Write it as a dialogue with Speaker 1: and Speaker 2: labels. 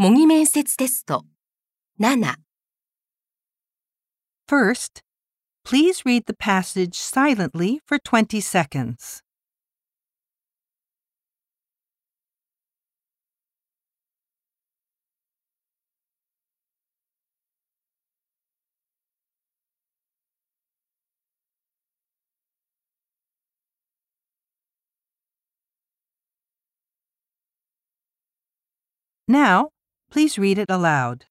Speaker 1: 模擬面接テスト7
Speaker 2: First, please read the passage silently for 20 seconds. Now, please read it aloud.